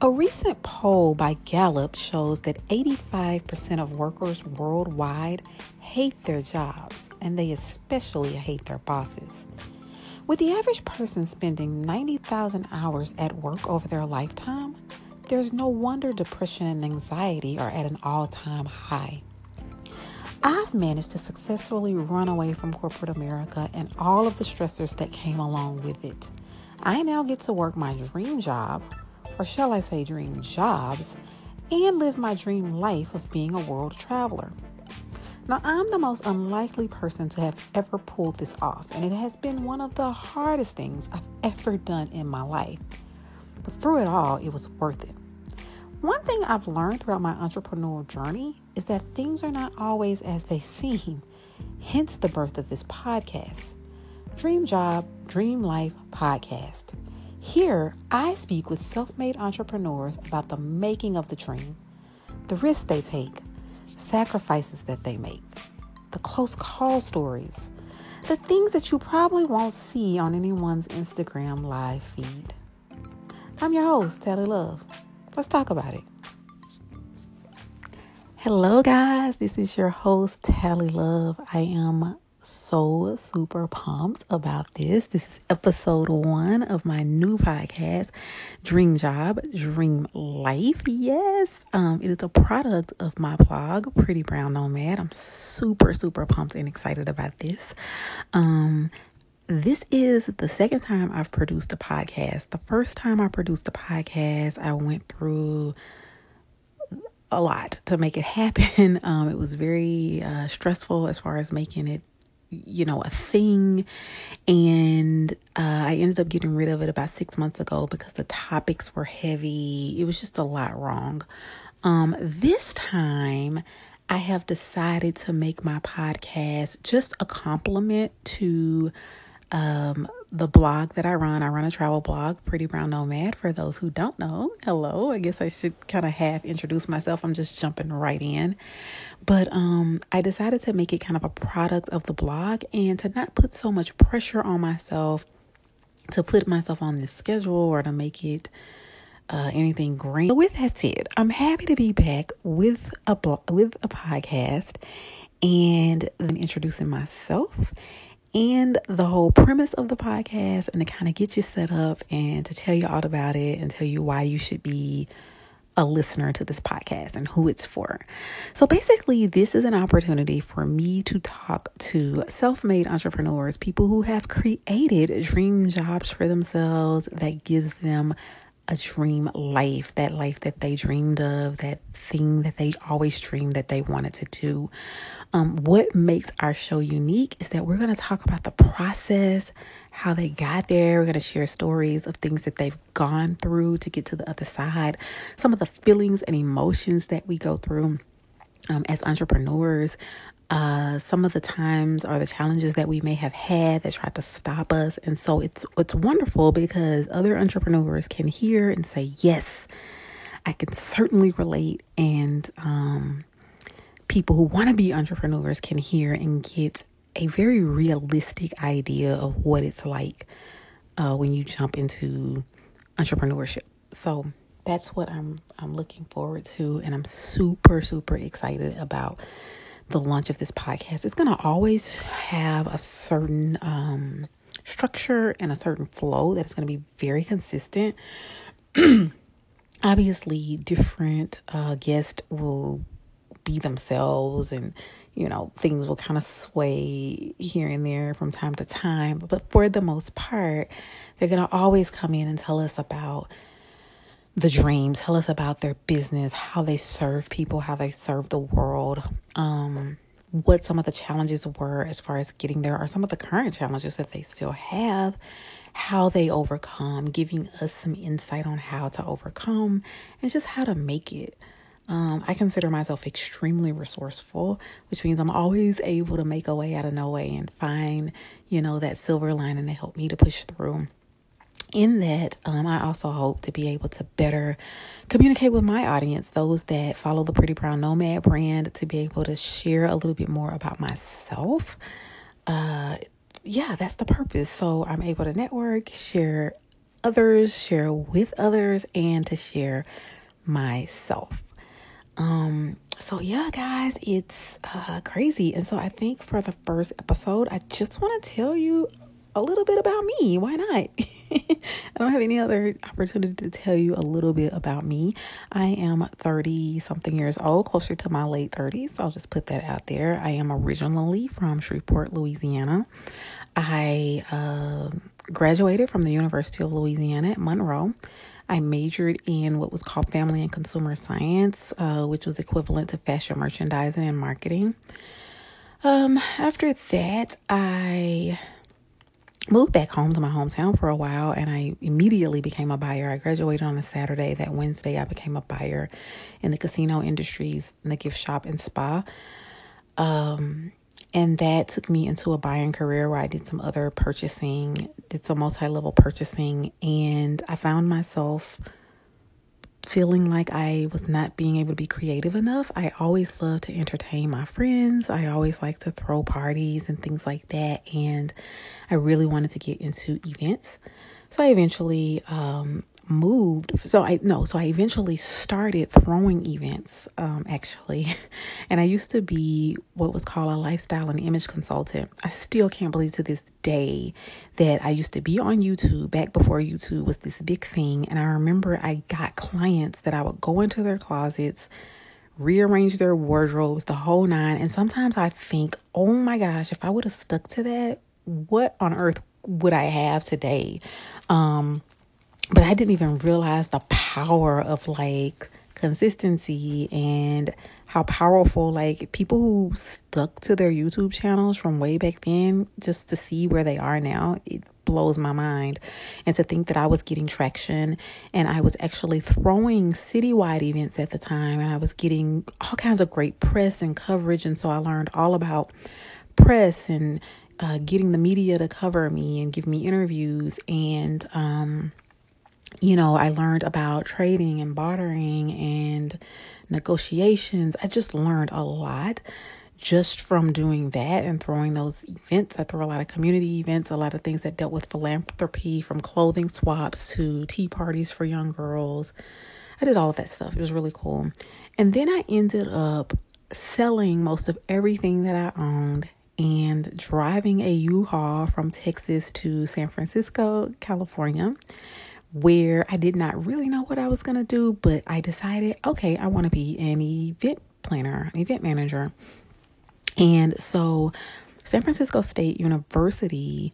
A recent poll by Gallup shows that 85% of workers worldwide hate their jobs, and they especially hate their bosses. With the average person spending 90,000 hours at work over their lifetime, there's no wonder depression and anxiety are at an all time high. I've managed to successfully run away from corporate America and all of the stressors that came along with it. I now get to work my dream job or shall I say dream jobs, and live my dream life of being a world traveler. Now, I'm the most unlikely person to have ever pulled this off, and it has been one of the hardest things I've ever done in my life. But through it all, it was worth it. One thing I've learned throughout my entrepreneurial journey is that things are not always as they seem, hence the birth of this podcast Dream Job, Dream Life podcast. Here, I speak with self made entrepreneurs about the making of the dream, the risks they take, sacrifices that they make, the close call stories, the things that you probably won't see on anyone's Instagram live feed. I'm your host, Tally Love. Let's talk about it. Hello, guys. This is your host, Tally Love. I am so super pumped about this. This is episode one of my new podcast, Dream Job, Dream Life. Yes, um, it is a product of my blog, Pretty Brown Nomad. I'm super, super pumped and excited about this. Um, this is the second time I've produced a podcast. The first time I produced a podcast, I went through a lot to make it happen. Um, it was very uh, stressful as far as making it you know, a thing. And uh, I ended up getting rid of it about six months ago because the topics were heavy. It was just a lot wrong. Um, this time, I have decided to make my podcast just a compliment to um, the blog that I run. I run a travel blog, Pretty Brown Nomad. For those who don't know, hello. I guess I should kind of half introduce myself. I'm just jumping right in. But um, I decided to make it kind of a product of the blog and to not put so much pressure on myself to put myself on this schedule or to make it uh, anything great. with that said, I'm happy to be back with a blog, with a podcast and introducing myself and the whole premise of the podcast and to kind of get you set up and to tell you all about it and tell you why you should be a listener to this podcast and who it's for. So basically, this is an opportunity for me to talk to self made entrepreneurs, people who have created dream jobs for themselves that gives them a dream life, that life that they dreamed of, that thing that they always dreamed that they wanted to do. Um, what makes our show unique is that we're going to talk about the process, how they got there. We're going to share stories of things that they've gone through to get to the other side, some of the feelings and emotions that we go through um, as entrepreneurs, uh, some of the times are the challenges that we may have had that tried to stop us. And so it's it's wonderful because other entrepreneurs can hear and say, yes, I can certainly relate. And um, people who want to be entrepreneurs can hear and get a very realistic idea of what it's like uh, when you jump into entrepreneurship. So that's what I'm I'm looking forward to, and I'm super super excited about the launch of this podcast. It's going to always have a certain um, structure and a certain flow that is going to be very consistent. Obviously, different uh, guests will be themselves and you know things will kind of sway here and there from time to time but for the most part they're going to always come in and tell us about the dreams, tell us about their business, how they serve people, how they serve the world, um, what some of the challenges were as far as getting there, or some of the current challenges that they still have, how they overcome, giving us some insight on how to overcome and just how to make it. Um, I consider myself extremely resourceful, which means I'm always able to make a way out of no way and find, you know, that silver lining to help me to push through in that, um, I also hope to be able to better communicate with my audience, those that follow the Pretty Brown Nomad brand, to be able to share a little bit more about myself. Uh, yeah, that's the purpose. So I'm able to network, share others, share with others, and to share myself. Um, so yeah, guys, it's uh, crazy. And so I think for the first episode, I just want to tell you a little bit about me. Why not? I don't have any other opportunity to tell you a little bit about me. I am 30 something years old, closer to my late 30s. I'll just put that out there. I am originally from Shreveport, Louisiana. I uh, graduated from the University of Louisiana at Monroe. I majored in what was called Family and Consumer Science, uh, which was equivalent to fashion merchandising and marketing. Um, after that, I moved back home to my hometown for a while and I immediately became a buyer. I graduated on a Saturday. That Wednesday, I became a buyer in the casino industries, in the gift shop and spa. Um, and that took me into a buying career where I did some other purchasing, did some multi level purchasing, and I found myself feeling like I was not being able to be creative enough. I always love to entertain my friends. I always like to throw parties and things like that. And I really wanted to get into events. So I eventually um, moved. So i no so i eventually started throwing events um actually. And i used to be what was called a lifestyle and image consultant. I still can't believe to this day that i used to be on youtube back before youtube was this big thing. And i remember i got clients that i would go into their closets rearrange their wardrobes the whole nine. And sometimes i think oh my gosh if i would have stuck to that what on earth would i have today? Um but I didn't even realize the power of like consistency and how powerful like people who stuck to their YouTube channels from way back then just to see where they are now it blows my mind. And to think that I was getting traction and I was actually throwing citywide events at the time and I was getting all kinds of great press and coverage. And so I learned all about press and uh, getting the media to cover me and give me interviews and um you know, I learned about trading and bartering and negotiations. I just learned a lot just from doing that and throwing those events. I threw a lot of community events, a lot of things that dealt with philanthropy, from clothing swaps to tea parties for young girls. I did all of that stuff. It was really cool. And then I ended up selling most of everything that I owned and driving a U-Haul from Texas to San Francisco, California where I did not really know what I was going to do, but I decided, okay, I want to be an event planner, an event manager. And so San Francisco State University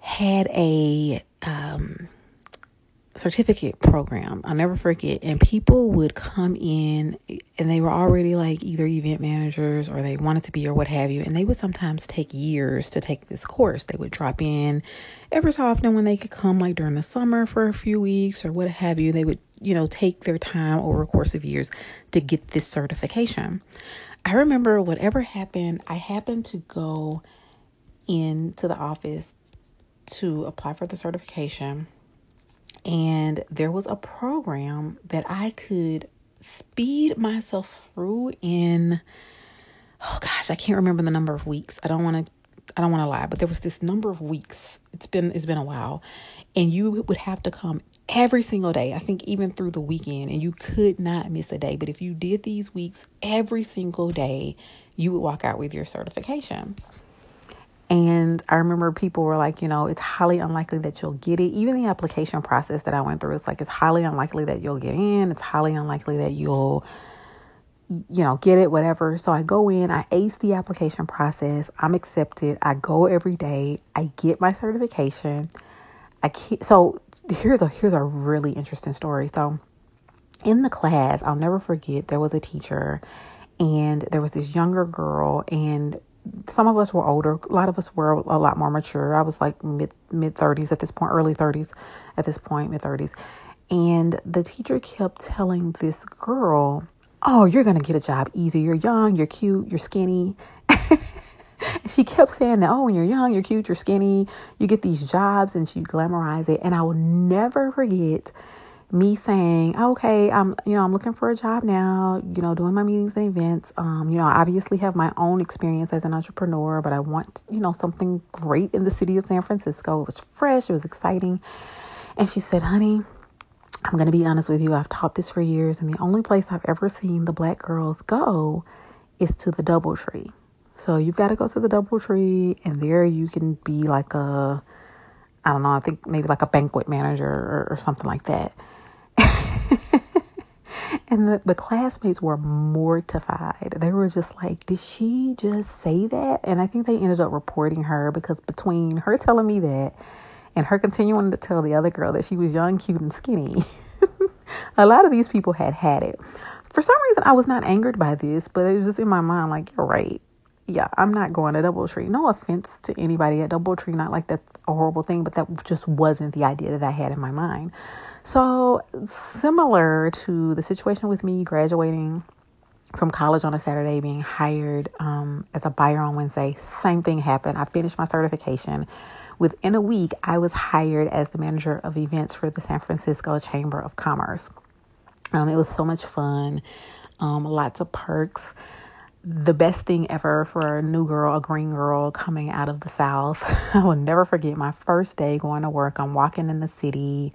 had a um, certificate program. I'll never forget. And people would come in and they were already like either event managers or they wanted to be or what have you. And they would sometimes take years to take this course. They would drop in every so often when they could come, like during the summer for a few weeks or what have you. They would, you know, take their time over a course of years to get this certification. I remember whatever happened, I happened to go into the office to apply for the certification and there was a program that I could speed myself through in oh gosh, I can't remember the number of weeks. I don't want to I don't want to lie, but there was this number of weeks. It's been it's been a while. And you would have to come every single day. I think even through the weekend and you could not miss a day. But if you did these weeks every single day, you would walk out with your certification. And I remember people were like, you know, it's highly unlikely that you'll get it. Even the application process that I went through, it's like it's highly unlikely that you'll get in. It's highly unlikely that you'll, you know, get it, whatever. So I go in, I ace the application process, I'm accepted. I go every day, I get my certification. I can't, so here's a here's a really interesting story. So in the class, I'll never forget, there was a teacher and there was this younger girl and some of us were older. A lot of us were a lot more mature. I was like mid mid thirties at this point, early thirties at this point, mid thirties. And the teacher kept telling this girl, "Oh, you're gonna get a job easy. You're young, you're cute, you're skinny." she kept saying that, "Oh, when you're young, you're cute, you're skinny, you get these jobs," and she glamorized it. And I will never forget me saying, okay, I'm, you know, I'm looking for a job now, you know, doing my meetings and events. Um, you know, I obviously have my own experience as an entrepreneur, but I want, you know, something great in the city of San Francisco. It was fresh, it was exciting. And she said, honey, I'm going to be honest with you. I've taught this for years, and the only place I've ever seen the black girls go is to the Doubletree. So you've got to go to the Doubletree, and there you can be like a, I don't know, I think maybe like a banquet manager or, or something like that. And the, the classmates were mortified. They were just like, Did she just say that? And I think they ended up reporting her because between her telling me that and her continuing to tell the other girl that she was young, cute, and skinny, a lot of these people had had it. For some reason, I was not angered by this, but it was just in my mind like, You're right. Yeah, I'm not going to Doubletree. No offense to anybody at Doubletree, not like that's a horrible thing, but that just wasn't the idea that I had in my mind. So, similar to the situation with me graduating from college on a Saturday, being hired um, as a buyer on Wednesday, same thing happened. I finished my certification. Within a week, I was hired as the manager of events for the San Francisco Chamber of Commerce. Um, it was so much fun, um, lots of perks. The best thing ever for a new girl, a green girl coming out of the South. I will never forget my first day going to work. I'm walking in the city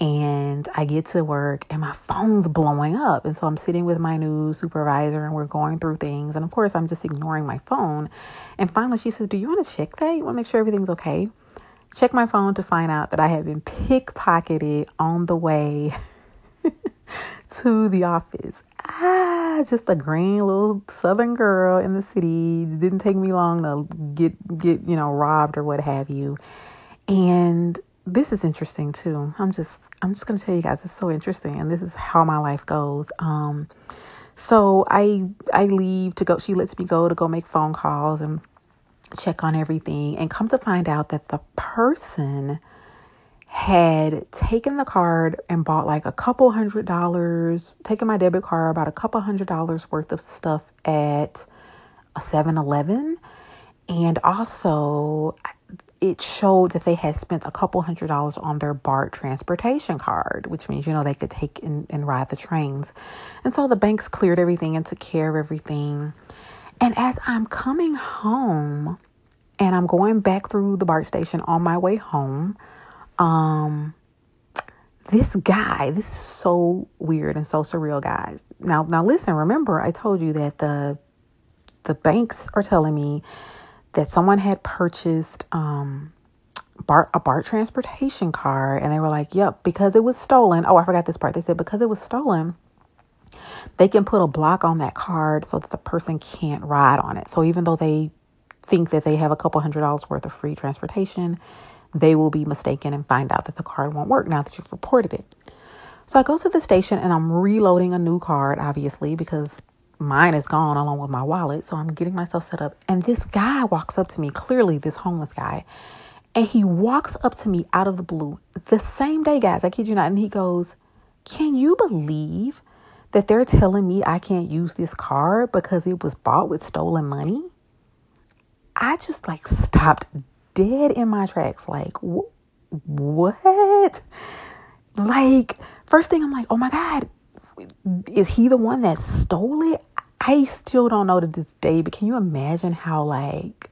and I get to work and my phone's blowing up. And so I'm sitting with my new supervisor and we're going through things. And of course, I'm just ignoring my phone. And finally, she says, Do you want to check that? You want to make sure everything's okay? Check my phone to find out that I had been pickpocketed on the way to the office. Ah, just a green little southern girl in the city. It didn't take me long to get get, you know, robbed or what have you. And this is interesting too. I'm just I'm just gonna tell you guys it's so interesting and this is how my life goes. Um so I I leave to go she lets me go to go make phone calls and check on everything and come to find out that the person had taken the card and bought like a couple hundred dollars, taken my debit card, about a couple hundred dollars worth of stuff at a 7 Eleven. And also, it showed that they had spent a couple hundred dollars on their BART transportation card, which means, you know, they could take and, and ride the trains. And so the banks cleared everything and took care of everything. And as I'm coming home and I'm going back through the BART station on my way home, um, this guy, this is so weird and so surreal, guys. Now, now listen, remember I told you that the the banks are telling me that someone had purchased um, BART, a BART transportation car, and they were like, "Yep," because it was stolen. Oh, I forgot this part. They said because it was stolen, they can put a block on that card so that the person can't ride on it. So even though they think that they have a couple hundred dollars worth of free transportation, they will be mistaken and find out that the card won't work now that you've reported it. So I go to the station and I'm reloading a new card, obviously, because mine is gone along with my wallet. So I'm getting myself set up. And this guy walks up to me, clearly, this homeless guy. And he walks up to me out of the blue the same day, guys. I kid you not. And he goes, Can you believe that they're telling me I can't use this card because it was bought with stolen money? I just like stopped dead in my tracks. Like, wh- what? Like, first thing I'm like, oh my God, is he the one that stole it? I still don't know to this day, but can you imagine how like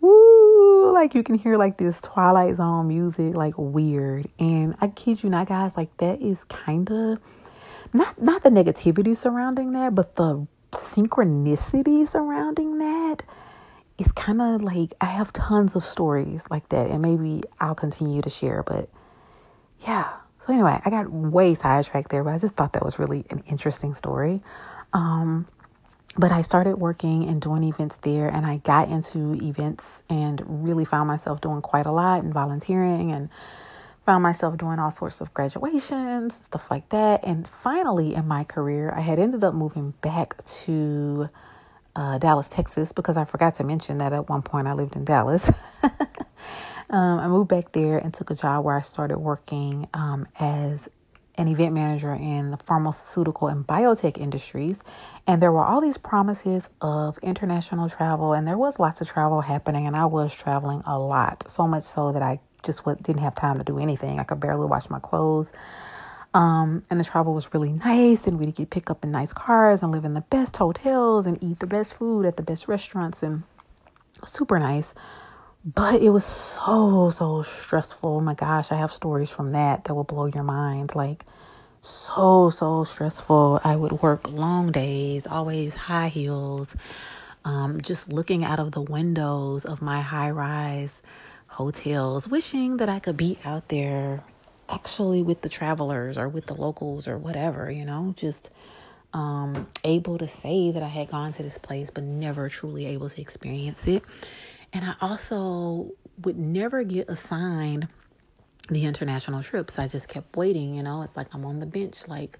woo like you can hear like this Twilight Zone music like weird. And I kid you not, guys, like that is kinda not not the negativity surrounding that, but the synchronicity surrounding that is kind of like I have tons of stories like that, and maybe I'll continue to share. But yeah, so anyway, I got way sidetracked there, but I just thought that was really an interesting story. Um, but I started working and doing events there, and I got into events and really found myself doing quite a lot and volunteering and found myself doing all sorts of graduations, stuff like that. And finally, in my career, I had ended up moving back to uh, Dallas, Texas, because I forgot to mention that at one point I lived in Dallas. Um, I moved back there and took a job where I started working um, as an event manager in the pharmaceutical and biotech industries. And there were all these promises of international travel, and there was lots of travel happening, and I was traveling a lot, so much so that I just didn't have time to do anything. I could barely wash my clothes. Um, and the travel was really nice, and we'd get pick up in nice cars and live in the best hotels and eat the best food at the best restaurants, and super nice. But it was so, so stressful. Oh my gosh, I have stories from that that will blow your mind. Like, so, so stressful. I would work long days, always high heels, um, just looking out of the windows of my high rise hotels, wishing that I could be out there actually with the travelers or with the locals or whatever, you know, just um, able to say that I had gone to this place, but never truly able to experience it. And I also would never get assigned the international trips. I just kept waiting, you know, it's like I'm on the bench, like,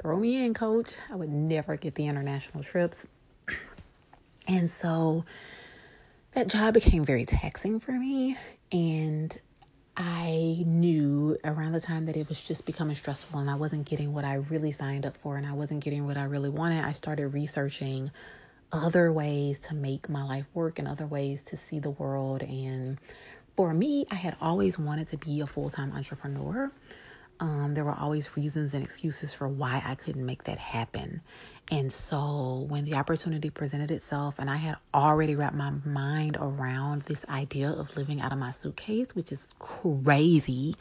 throw me in, coach. I would never get the international trips. And so that job became very taxing for me. And I knew around the time that it was just becoming stressful and I wasn't getting what I really signed up for and I wasn't getting what I really wanted, I started researching other ways to make my life work and other ways to see the world. And for me, I had always wanted to be a full time entrepreneur. Um, there were always reasons and excuses for why I couldn't make that happen. And so when the opportunity presented itself, and I had already wrapped my mind around this idea of living out of my suitcase, which is crazy.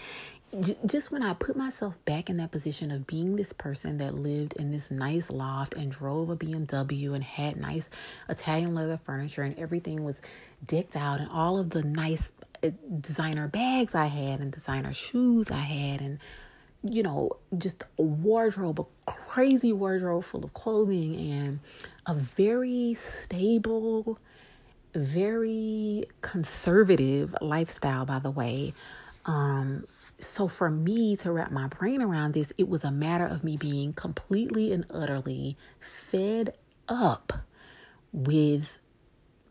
J- just when I put myself back in that position of being this person that lived in this nice loft and drove a BMW and had nice Italian leather furniture and everything was decked out and all of the nice uh, designer bags I had and designer shoes I had and you know, just a wardrobe, a crazy wardrobe full of clothing, and a very stable, very conservative lifestyle, by the way. Um, so for me to wrap my brain around this, it was a matter of me being completely and utterly fed up with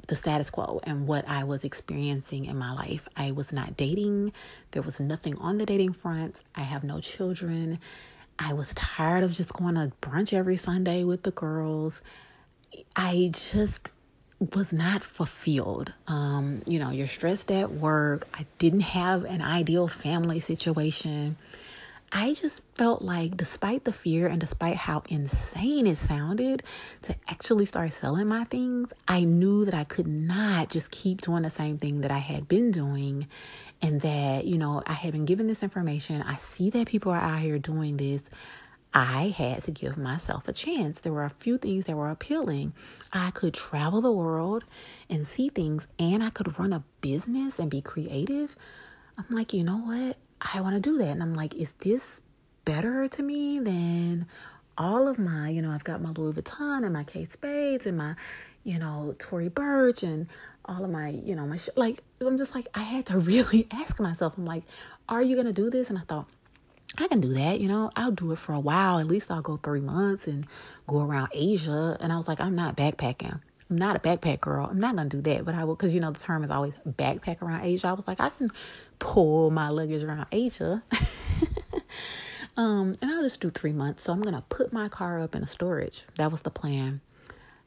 the status quo and what I was experiencing in my life. I was not dating, there was nothing on the dating front. I have no children. I was tired of just going to brunch every Sunday with the girls. I just was not fulfilled. Um, you know, you're stressed at work. I didn't have an ideal family situation. I just felt like, despite the fear and despite how insane it sounded to actually start selling my things, I knew that I could not just keep doing the same thing that I had been doing. And that, you know, I had been given this information. I see that people are out here doing this. I had to give myself a chance. There were a few things that were appealing. I could travel the world and see things, and I could run a business and be creative. I'm like, you know what? I want to do that. And I'm like, is this better to me than all of my, you know, I've got my Louis Vuitton and my Kate Spades and my, you know, Tory Burch and all of my, you know, my, sh- like, I'm just like, I had to really ask myself, I'm like, are you to do this? And I thought, I can do that, you know, I'll do it for a while. At least I'll go three months and go around Asia. And I was like, I'm not backpacking. I'm not a backpack girl. I'm not gonna do that, but I will because you know the term is always backpack around Asia. I was like, I can pull my luggage around Asia. um, and I'll just do three months. So I'm gonna put my car up in a storage. That was the plan.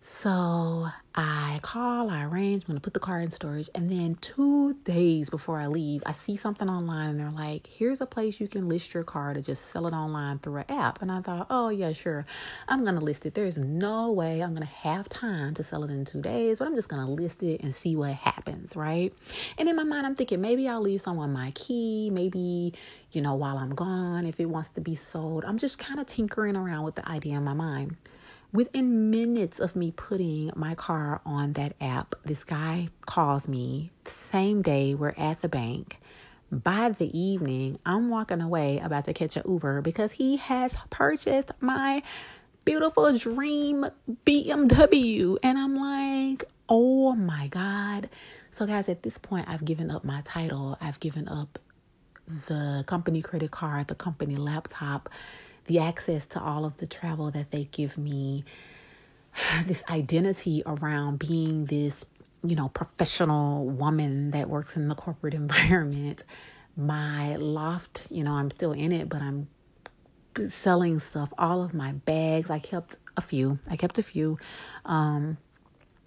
So I call, I arrange, I'm gonna put the car in storage, and then two days before I leave, I see something online and they're like, here's a place you can list your car to just sell it online through an app. And I thought, oh yeah, sure. I'm gonna list it. There's no way I'm gonna have time to sell it in two days, but I'm just gonna list it and see what happens, right? And in my mind, I'm thinking maybe I'll leave someone my key, maybe, you know, while I'm gone, if it wants to be sold. I'm just kind of tinkering around with the idea in my mind. Within minutes of me putting my car on that app, this guy calls me the same day we're at the bank. By the evening, I'm walking away about to catch an Uber because he has purchased my beautiful dream BMW. And I'm like, oh my God. So, guys, at this point, I've given up my title, I've given up the company credit card, the company laptop the access to all of the travel that they give me, this identity around being this, you know, professional woman that works in the corporate environment. My loft, you know, I'm still in it, but I'm selling stuff, all of my bags. I kept a few. I kept a few. Um,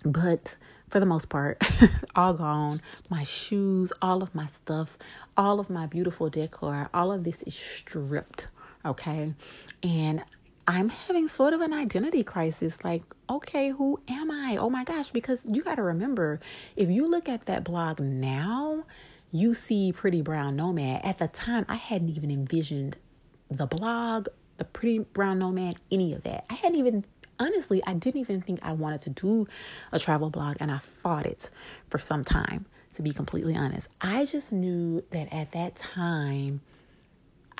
but for the most part, all gone. My shoes, all of my stuff, all of my beautiful decor, all of this is stripped Okay. And I'm having sort of an identity crisis. Like, okay, who am I? Oh my gosh, because you got to remember if you look at that blog now, you see Pretty Brown Nomad. At the time, I hadn't even envisioned the blog, the Pretty Brown Nomad, any of that. I hadn't even, honestly, I didn't even think I wanted to do a travel blog, and I fought it for some time, to be completely honest. I just knew that at that time,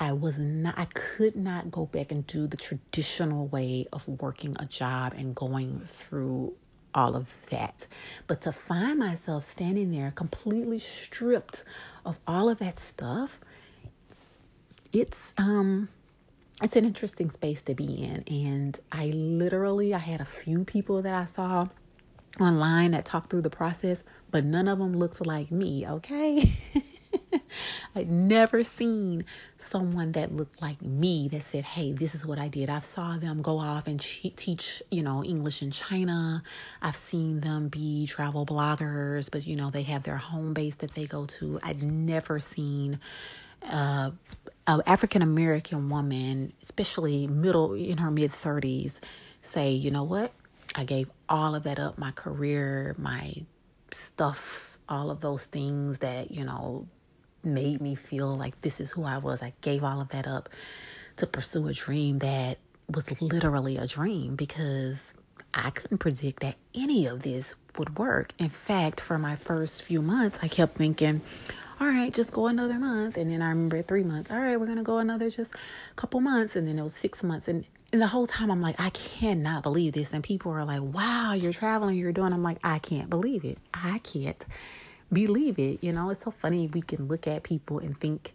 I was not, I could not go back and do the traditional way of working a job and going through all of that. But to find myself standing there completely stripped of all of that stuff, it's, um, it's an interesting space to be in. And I literally, I had a few people that I saw online that talked through the process, but none of them looks like me, okay? I'd never seen someone that looked like me that said, "Hey, this is what I did." I've saw them go off and teach, you know, English in China. I've seen them be travel bloggers, but you know, they have their home base that they go to. I'd never seen uh, an African American woman, especially middle in her mid 30s, say, "You know what? I gave all of that up, my career, my stuff, all of those things that, you know, made me feel like this is who I was. I gave all of that up to pursue a dream that was literally a dream because I couldn't predict that any of this would work. In fact, for my first few months, I kept thinking, all right, just go another month. And then I remember three months. All right, we're going to go another just couple months. And then it was six months. And, and the whole time I'm like, I cannot believe this. And people are like, wow, you're traveling, you're doing. I'm like, I can't believe it. I can't believe it. You know, it's so funny. We can look at people and think,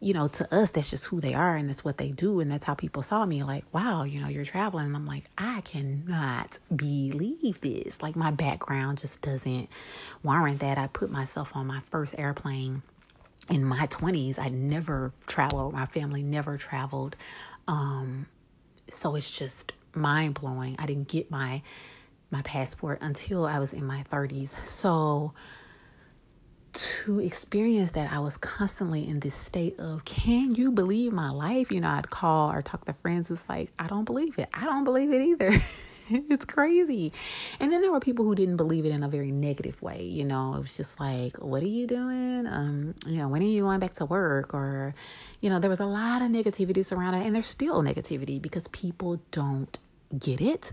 you know, to us, that's just who they are and that's what they do. And that's how people saw me like, wow, you know, you're traveling. And I'm like, I cannot believe this. Like, my background just doesn't warrant that. I put myself on my first airplane in my 20s. I never traveled, my family never traveled. Um, so it's just mind blowing. I didn't get my my passport until I was in my 30s. So to experience that, I was constantly in this state of, can you believe my life? You know, I'd call or talk to friends. It's like, I don't believe it. I don't believe it either. it's crazy. And then there were people who didn't believe it in a very negative way. You know, it was just like, what are you doing? Um, you know, when are you going back to work? Or, you know, there was a lot of negativity surrounding it. And there's still negativity because people don't get it.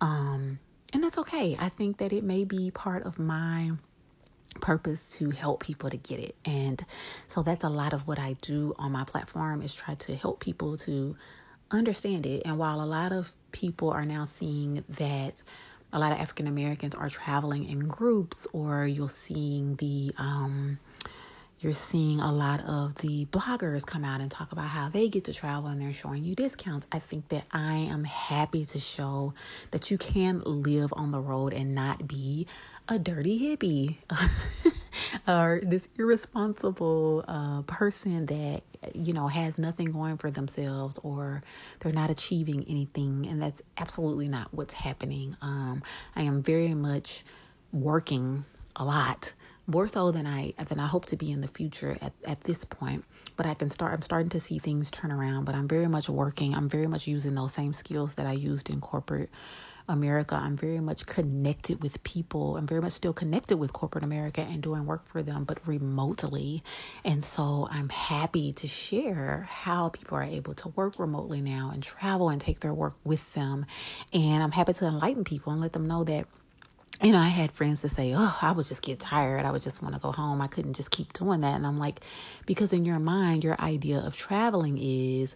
Um, and that's okay. I think that it may be part of my purpose to help people to get it. And so that's a lot of what i do on my platform is try to help people to understand it. And while a lot of people are now seeing that a lot of african americans are traveling in groups or you're seeing the um you're seeing a lot of the bloggers come out and talk about how they get to travel and they're showing you discounts. I think that I am happy to show that you can live on the road and not be a dirty hippie or this irresponsible uh, person that you know has nothing going for themselves or they're not achieving anything and that's absolutely not what's happening um, i am very much working a lot more so than i than i hope to be in the future at, at this point but i can start i'm starting to see things turn around but i'm very much working i'm very much using those same skills that i used in corporate America, I'm very much connected with people. I'm very much still connected with corporate America and doing work for them, but remotely. And so I'm happy to share how people are able to work remotely now and travel and take their work with them. And I'm happy to enlighten people and let them know that you know, I had friends that say, Oh, I would just get tired. I would just want to go home. I couldn't just keep doing that. And I'm like, because in your mind, your idea of traveling is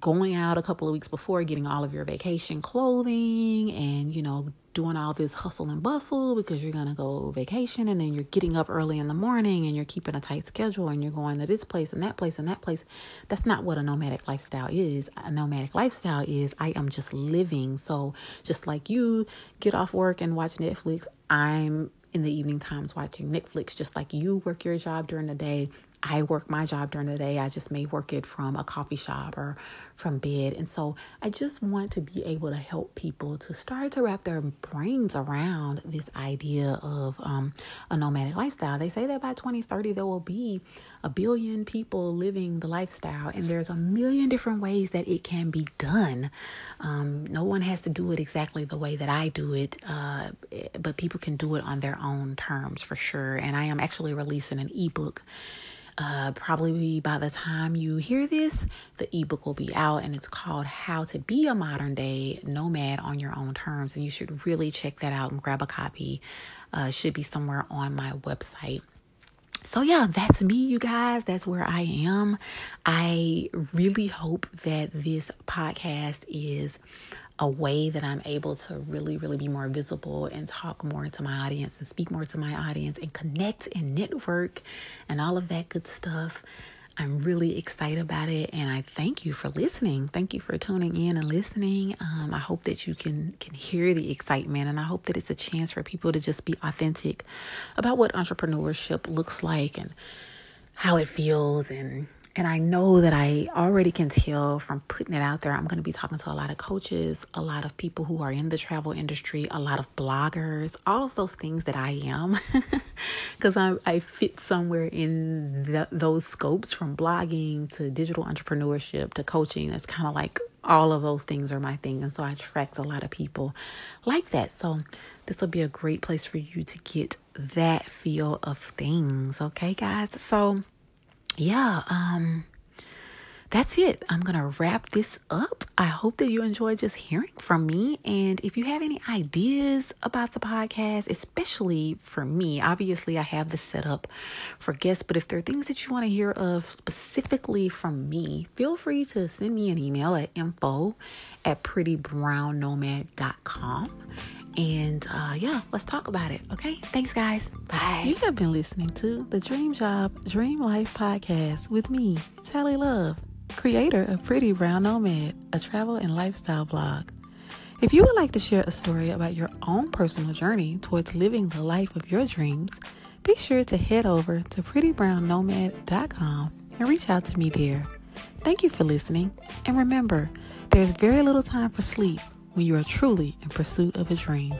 going out a couple of weeks before, getting all of your vacation clothing and, you know, doing all this hustle and bustle because you're going to go vacation and then you're getting up early in the morning and you're keeping a tight schedule and you're going to this place and that place and that place. That's not what a nomadic lifestyle is. A nomadic lifestyle is I am just living. So, just like you get off work and watch Netflix, I'm in the evening times watching Netflix. Just like you work your job during the day, I work my job during the day. I just may work it from a coffee shop or from bed. And so I just want to be able to help people to start to wrap their brains around this idea of um, a nomadic lifestyle. They say that by 2030, there will be a billion people living the lifestyle, and there's a million different ways that it can be done. Um, no one has to do it exactly the way that I do it, uh, but people can do it on their own terms for sure. And I am actually releasing an ebook uh, probably by the time you hear this, the ebook will be out and it's called How to Be a Modern Day Nomad on Your Own Terms. And you should really check that out and grab a copy. Uh, should be somewhere on my website. So, yeah, that's me, you guys. That's where I am. I really hope that this podcast is a way that I'm able to really, really be more visible and talk more to my audience and speak more to my audience and connect and network and all of that good stuff. I'm really excited about it, and I thank you for listening. Thank you for tuning in and listening. Um, I hope that you can can hear the excitement, and I hope that it's a chance for people to just be authentic about what entrepreneurship looks like and how it feels, and and I know that I already can tell from putting it out there, I'm going to be talking to a lot of coaches, a lot of people who are in the travel industry, a lot of bloggers, all of those things that I am, because I, I fit somewhere in the, those scopes from blogging to digital entrepreneurship to coaching. It's kind of like all of those things are my thing. And so I attract a lot of people like that. So this will be a great place for you to get that feel of things. Okay, guys? So, yeah, um, that's it. I'm going to wrap this up. I hope that you enjoy just hearing from me. And if you have any ideas about the podcast, especially for me, obviously I have this set up for guests, but if there are things that you want to hear of specifically from me, feel free to send me an email at info at prettybrownnomad.com. And uh, yeah, let's talk about it. Okay. Thanks, guys. Bye. You have been listening to the Dream Job, Dream Life podcast with me, Tally Love, creator of Pretty Brown Nomad, a travel and lifestyle blog. If you would like to share a story about your own personal journey towards living the life of your dreams, be sure to head over to prettybrownnomad.com and reach out to me there. Thank you for listening. And remember, there's very little time for sleep when you are truly in pursuit of a dream.